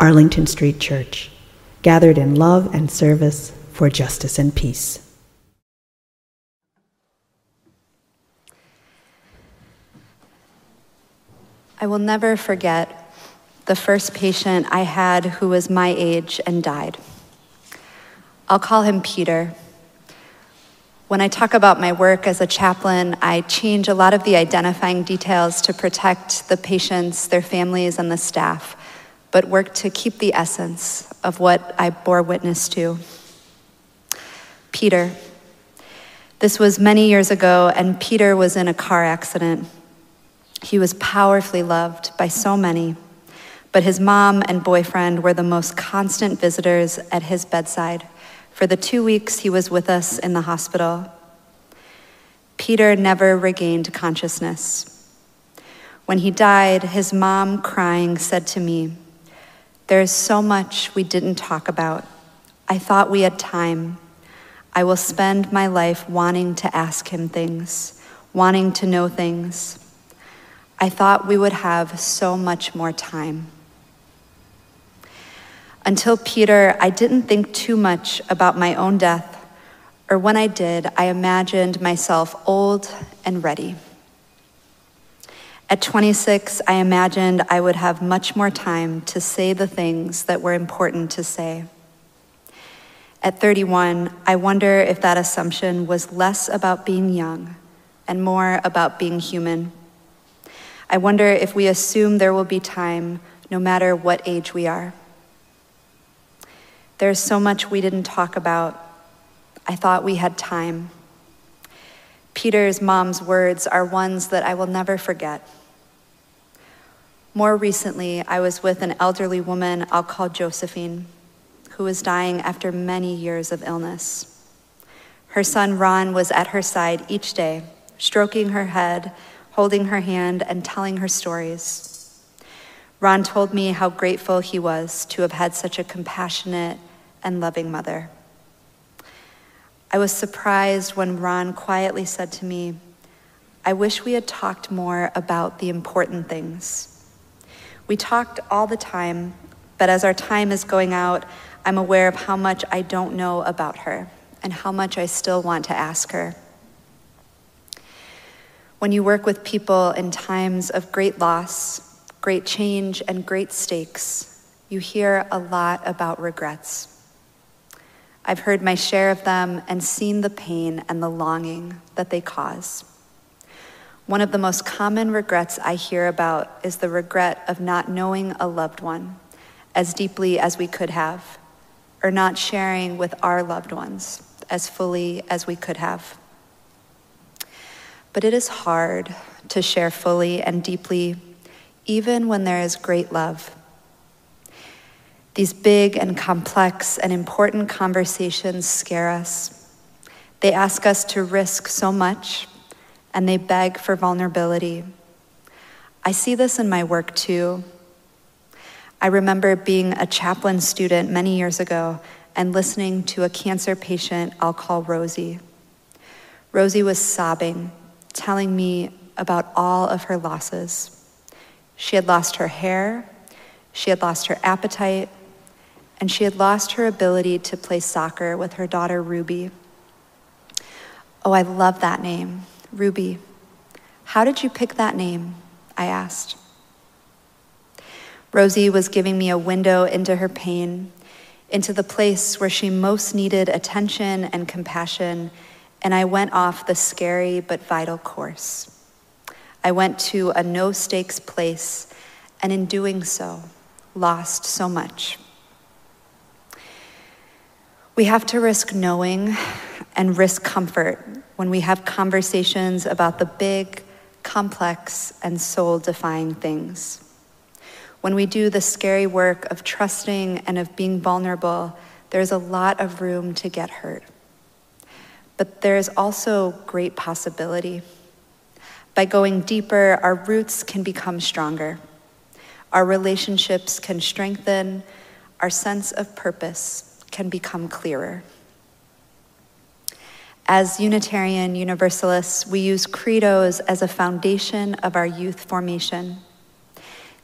Arlington Street Church, gathered in love and service for justice and peace. I will never forget the first patient I had who was my age and died. I'll call him Peter. When I talk about my work as a chaplain, I change a lot of the identifying details to protect the patients, their families, and the staff but work to keep the essence of what I bore witness to. Peter. This was many years ago, and Peter was in a car accident. He was powerfully loved by so many, but his mom and boyfriend were the most constant visitors at his bedside for the two weeks he was with us in the hospital. Peter never regained consciousness. When he died, his mom, crying, said to me, there is so much we didn't talk about. I thought we had time. I will spend my life wanting to ask him things, wanting to know things. I thought we would have so much more time. Until Peter, I didn't think too much about my own death, or when I did, I imagined myself old and ready. At 26, I imagined I would have much more time to say the things that were important to say. At 31, I wonder if that assumption was less about being young and more about being human. I wonder if we assume there will be time no matter what age we are. There's so much we didn't talk about. I thought we had time. Peter's mom's words are ones that I will never forget. More recently, I was with an elderly woman I'll call Josephine, who was dying after many years of illness. Her son Ron was at her side each day, stroking her head, holding her hand, and telling her stories. Ron told me how grateful he was to have had such a compassionate and loving mother. I was surprised when Ron quietly said to me, I wish we had talked more about the important things. We talked all the time, but as our time is going out, I'm aware of how much I don't know about her and how much I still want to ask her. When you work with people in times of great loss, great change, and great stakes, you hear a lot about regrets. I've heard my share of them and seen the pain and the longing that they cause. One of the most common regrets I hear about is the regret of not knowing a loved one as deeply as we could have, or not sharing with our loved ones as fully as we could have. But it is hard to share fully and deeply, even when there is great love. These big and complex and important conversations scare us. They ask us to risk so much and they beg for vulnerability. I see this in my work too. I remember being a chaplain student many years ago and listening to a cancer patient I'll call Rosie. Rosie was sobbing, telling me about all of her losses. She had lost her hair, she had lost her appetite, and she had lost her ability to play soccer with her daughter Ruby. Oh, I love that name. Ruby, how did you pick that name? I asked. Rosie was giving me a window into her pain, into the place where she most needed attention and compassion, and I went off the scary but vital course. I went to a no stakes place, and in doing so, lost so much. We have to risk knowing and risk comfort when we have conversations about the big, complex, and soul defying things. When we do the scary work of trusting and of being vulnerable, there's a lot of room to get hurt. But there is also great possibility. By going deeper, our roots can become stronger. Our relationships can strengthen. Our sense of purpose can become clearer. As Unitarian Universalists, we use credos as a foundation of our youth formation.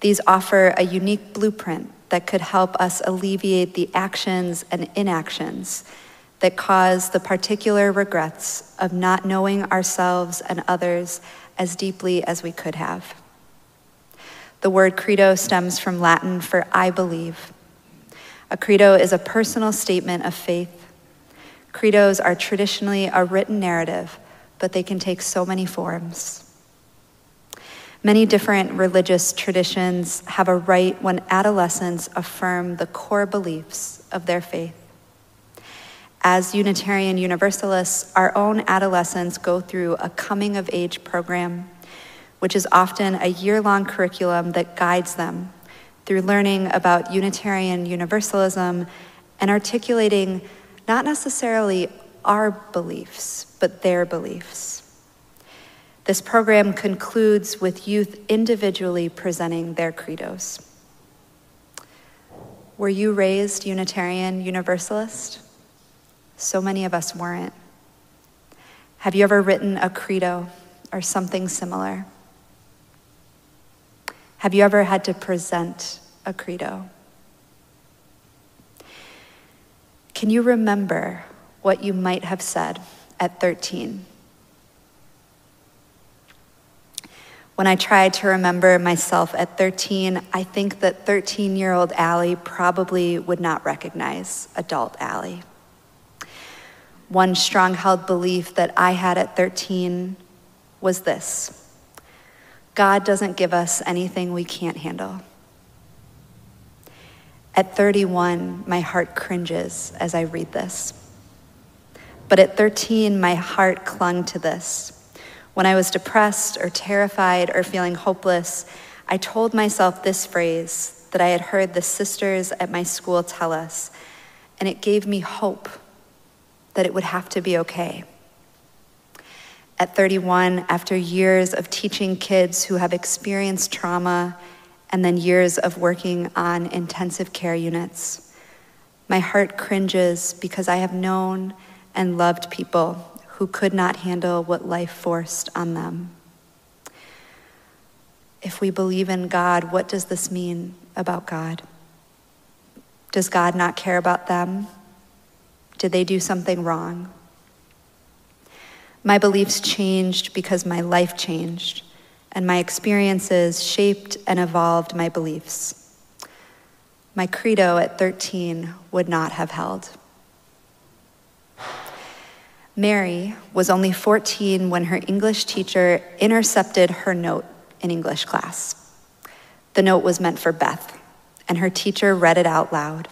These offer a unique blueprint that could help us alleviate the actions and inactions that cause the particular regrets of not knowing ourselves and others as deeply as we could have. The word credo stems from Latin for I believe. A credo is a personal statement of faith. Credos are traditionally a written narrative, but they can take so many forms. Many different religious traditions have a right when adolescents affirm the core beliefs of their faith. As Unitarian Universalists, our own adolescents go through a coming of age program, which is often a year long curriculum that guides them through learning about Unitarian Universalism and articulating not necessarily our beliefs, but their beliefs. This program concludes with youth individually presenting their credos. Were you raised Unitarian Universalist? So many of us weren't. Have you ever written a credo or something similar? Have you ever had to present a credo? Can you remember what you might have said at 13? When I tried to remember myself at 13, I think that 13 year old Allie probably would not recognize adult Allie. One strong held belief that I had at 13 was this God doesn't give us anything we can't handle. At 31, my heart cringes as I read this. But at 13, my heart clung to this. When I was depressed or terrified or feeling hopeless, I told myself this phrase that I had heard the sisters at my school tell us, and it gave me hope that it would have to be okay. At 31, after years of teaching kids who have experienced trauma and then years of working on intensive care units, my heart cringes because I have known and loved people who could not handle what life forced on them. If we believe in God, what does this mean about God? Does God not care about them? Did they do something wrong? My beliefs changed because my life changed, and my experiences shaped and evolved my beliefs. My credo at 13 would not have held. Mary was only 14 when her English teacher intercepted her note in English class. The note was meant for Beth, and her teacher read it out loud.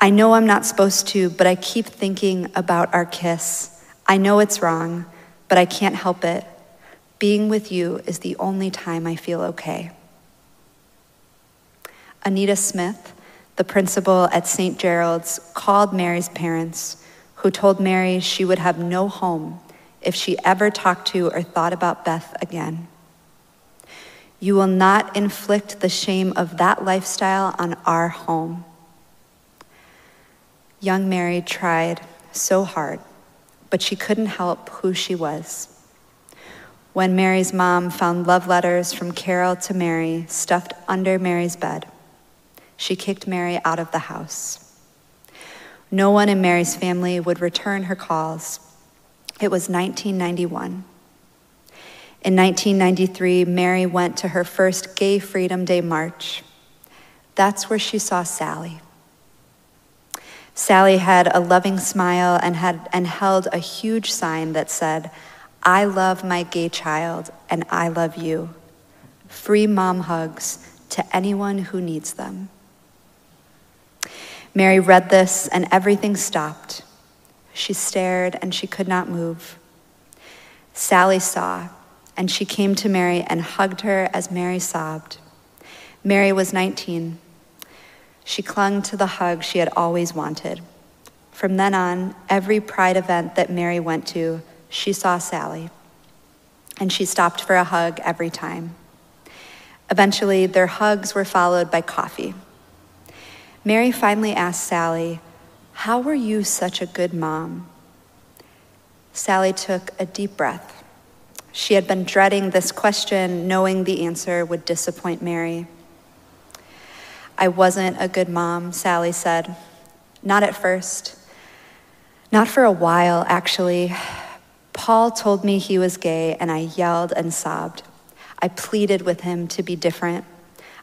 I know I'm not supposed to, but I keep thinking about our kiss. I know it's wrong, but I can't help it. Being with you is the only time I feel okay. Anita Smith, the principal at St. Gerald's, called Mary's parents who told Mary she would have no home if she ever talked to or thought about Beth again. You will not inflict the shame of that lifestyle on our home. Young Mary tried so hard, but she couldn't help who she was. When Mary's mom found love letters from Carol to Mary stuffed under Mary's bed, she kicked Mary out of the house. No one in Mary's family would return her calls. It was 1991. In 1993, Mary went to her first Gay Freedom Day march. That's where she saw Sally. Sally had a loving smile and, had, and held a huge sign that said, I love my gay child and I love you. Free mom hugs to anyone who needs them. Mary read this, and everything stopped. She stared, and she could not move. Sally saw, and she came to Mary and hugged her as Mary sobbed. Mary was 19. She clung to the hug she had always wanted. From then on, every pride event that Mary went to, she saw Sally. And she stopped for a hug every time. Eventually, their hugs were followed by coffee. Mary finally asked Sally, How were you such a good mom? Sally took a deep breath. She had been dreading this question, knowing the answer would disappoint Mary. I wasn't a good mom, Sally said. Not at first. Not for a while, actually. Paul told me he was gay, and I yelled and sobbed. I pleaded with him to be different.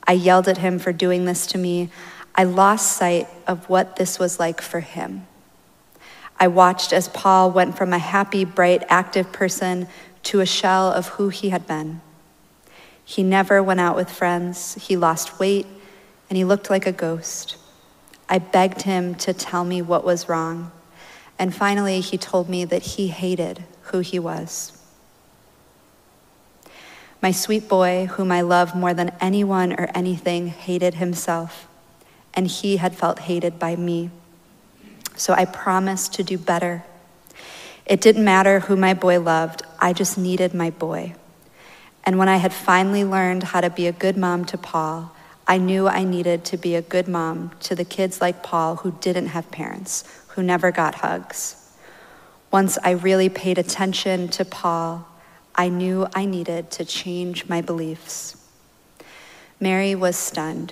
I yelled at him for doing this to me. I lost sight of what this was like for him. I watched as Paul went from a happy, bright, active person to a shell of who he had been. He never went out with friends, he lost weight, and he looked like a ghost. I begged him to tell me what was wrong, and finally he told me that he hated who he was. My sweet boy, whom I love more than anyone or anything, hated himself, and he had felt hated by me. So I promised to do better. It didn't matter who my boy loved, I just needed my boy. And when I had finally learned how to be a good mom to Paul, I knew I needed to be a good mom to the kids like Paul who didn't have parents, who never got hugs. Once I really paid attention to Paul, I knew I needed to change my beliefs. Mary was stunned.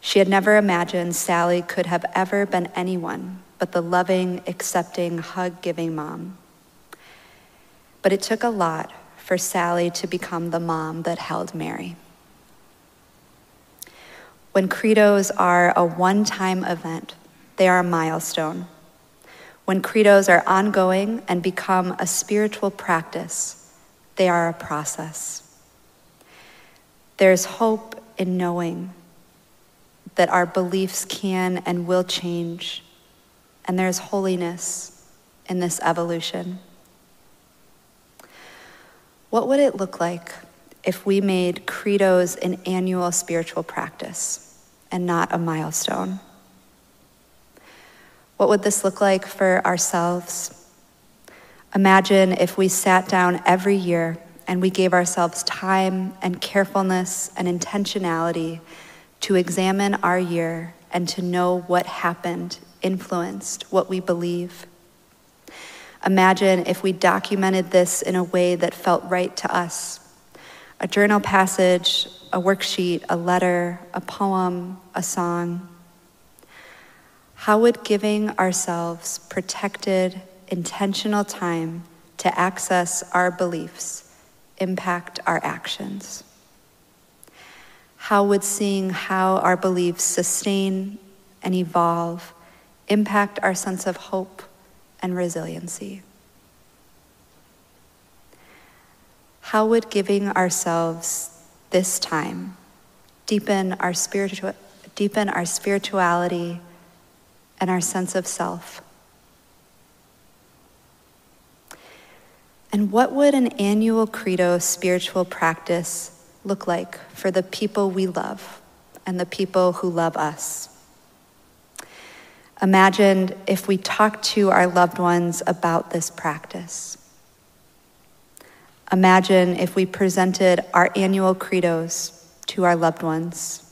She had never imagined Sally could have ever been anyone but the loving, accepting, hug giving mom. But it took a lot for Sally to become the mom that held Mary. When credos are a one time event, they are a milestone. When credos are ongoing and become a spiritual practice, they are a process. There's hope in knowing that our beliefs can and will change, and there's holiness in this evolution. What would it look like if we made credos an annual spiritual practice and not a milestone? What would this look like for ourselves? Imagine if we sat down every year and we gave ourselves time and carefulness and intentionality to examine our year and to know what happened, influenced what we believe. Imagine if we documented this in a way that felt right to us a journal passage, a worksheet, a letter, a poem, a song. How would giving ourselves protected, intentional time to access our beliefs impact our actions? How would seeing how our beliefs sustain and evolve impact our sense of hope and resiliency? How would giving ourselves this time deepen our, spiritu- deepen our spirituality and our sense of self? And what would an annual credo spiritual practice look like for the people we love and the people who love us? Imagine if we talked to our loved ones about this practice. Imagine if we presented our annual credos to our loved ones.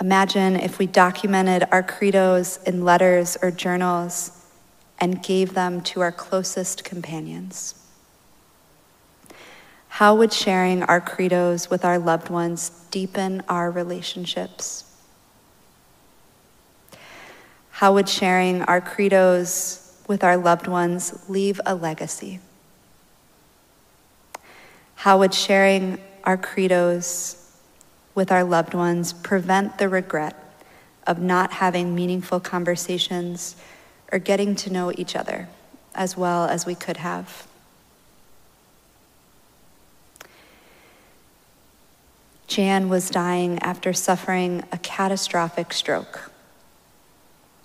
Imagine if we documented our credos in letters or journals and gave them to our closest companions? How would sharing our credos with our loved ones deepen our relationships? How would sharing our credos with our loved ones leave a legacy? How would sharing our credos with our loved ones prevent the regret of not having meaningful conversations or getting to know each other as well as we could have. Jan was dying after suffering a catastrophic stroke.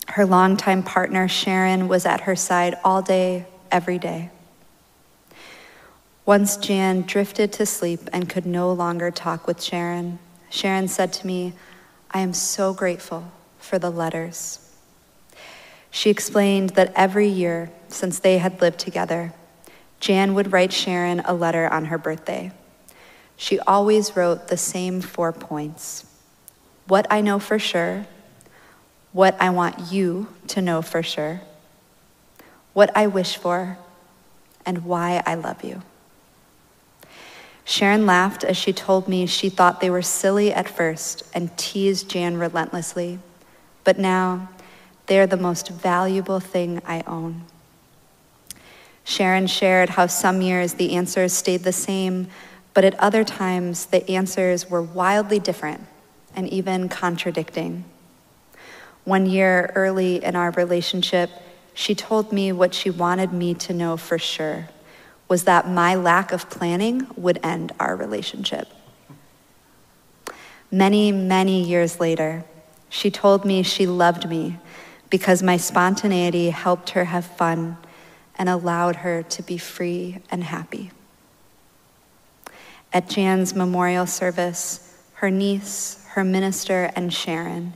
Her longtime partner, Sharon, was at her side all day, every day. Once Jan drifted to sleep and could no longer talk with Sharon. Sharon said to me, I am so grateful for the letters. She explained that every year since they had lived together, Jan would write Sharon a letter on her birthday. She always wrote the same four points what I know for sure, what I want you to know for sure, what I wish for, and why I love you. Sharon laughed as she told me she thought they were silly at first and teased Jan relentlessly, but now they're the most valuable thing I own. Sharon shared how some years the answers stayed the same, but at other times the answers were wildly different and even contradicting. One year early in our relationship, she told me what she wanted me to know for sure was that my lack of planning would end our relationship. Many, many years later, she told me she loved me because my spontaneity helped her have fun and allowed her to be free and happy. At Jan's memorial service, her niece, her minister, and Sharon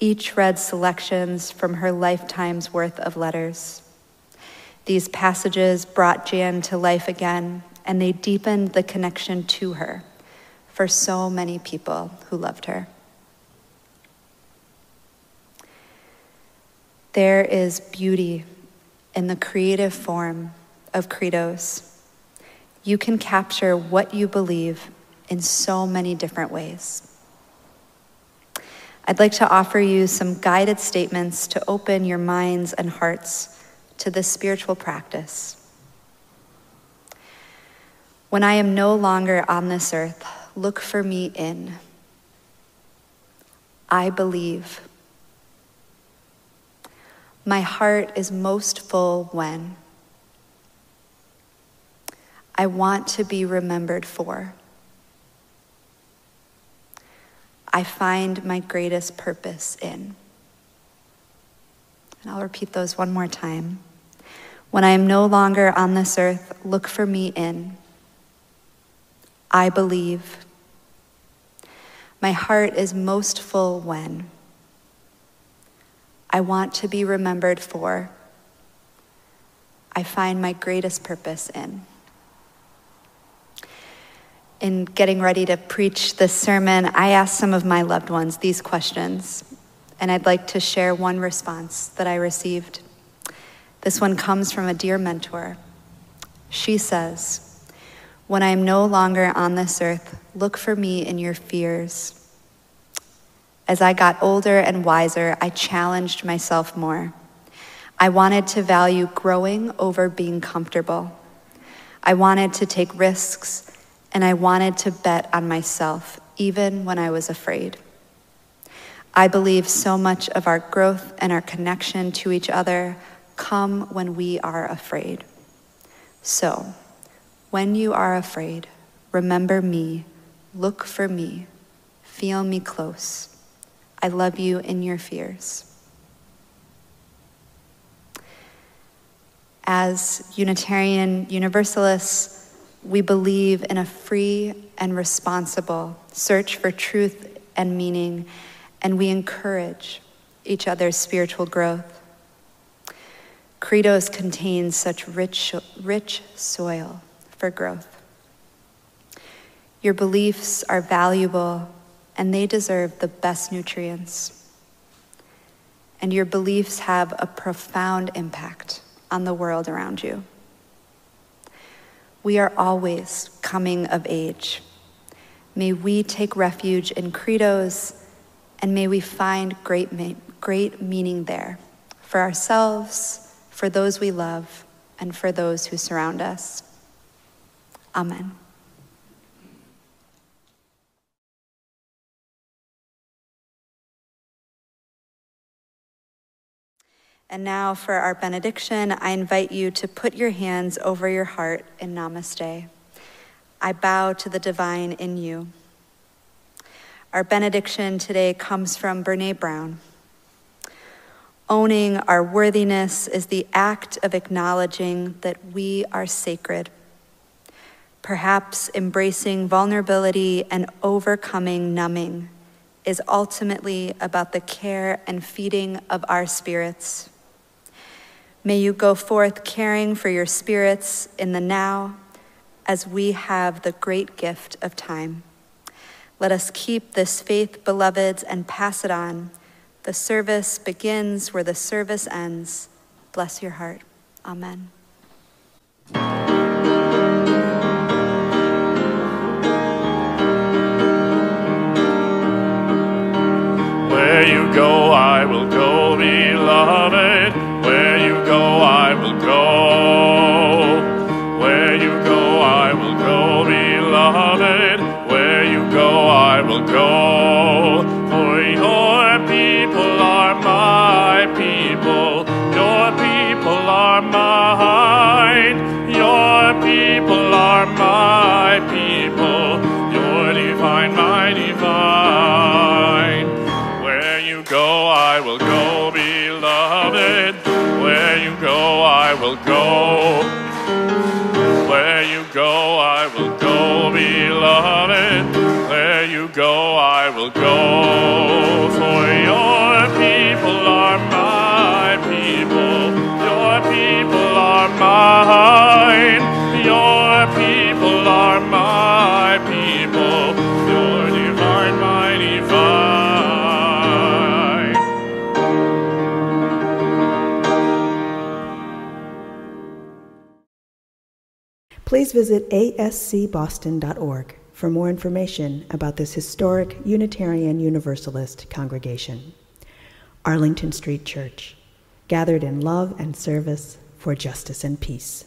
each read selections from her lifetime's worth of letters. These passages brought Jan to life again, and they deepened the connection to her for so many people who loved her. There is beauty in the creative form of credos. You can capture what you believe in so many different ways. I'd like to offer you some guided statements to open your minds and hearts to this spiritual practice. When I am no longer on this earth, look for me in. I believe. My heart is most full when I want to be remembered for. I find my greatest purpose in. And I'll repeat those one more time. When I am no longer on this earth, look for me in. I believe. My heart is most full when I want to be remembered for. I find my greatest purpose in in getting ready to preach this sermon, I asked some of my loved ones these questions, and I'd like to share one response that I received. This one comes from a dear mentor. She says, When I am no longer on this earth, look for me in your fears. As I got older and wiser, I challenged myself more. I wanted to value growing over being comfortable. I wanted to take risks and I wanted to bet on myself, even when I was afraid. I believe so much of our growth and our connection to each other come when we are afraid. So, when you are afraid, remember me, look for me, feel me close. I love you in your fears. As Unitarian Universalists, we believe in a free and responsible search for truth and meaning, and we encourage each other's spiritual growth. Credos contain such rich, rich soil for growth. Your beliefs are valuable and they deserve the best nutrients. And your beliefs have a profound impact on the world around you. We are always coming of age. May we take refuge in credos and may we find great, great meaning there for ourselves, for those we love, and for those who surround us. Amen. And now for our benediction, I invite you to put your hands over your heart in namaste. I bow to the divine in you. Our benediction today comes from Brene Brown. Owning our worthiness is the act of acknowledging that we are sacred. perhaps embracing vulnerability and overcoming numbing, is ultimately about the care and feeding of our spirits. May you go forth caring for your spirits in the now as we have the great gift of time. Let us keep this faith, beloveds, and pass it on. The service begins where the service ends. Bless your heart. Amen. Where you go, I will go, beloved. Where you go, I will go. Where you go, I will go, beloved. Where you go, I will go. Where you go, I will go. For your people are my people. Your people are mine. Your people are my people. Your divine, my divine. Please visit ascboston.org for more information about this historic Unitarian Universalist congregation. Arlington Street Church, gathered in love and service for justice and peace.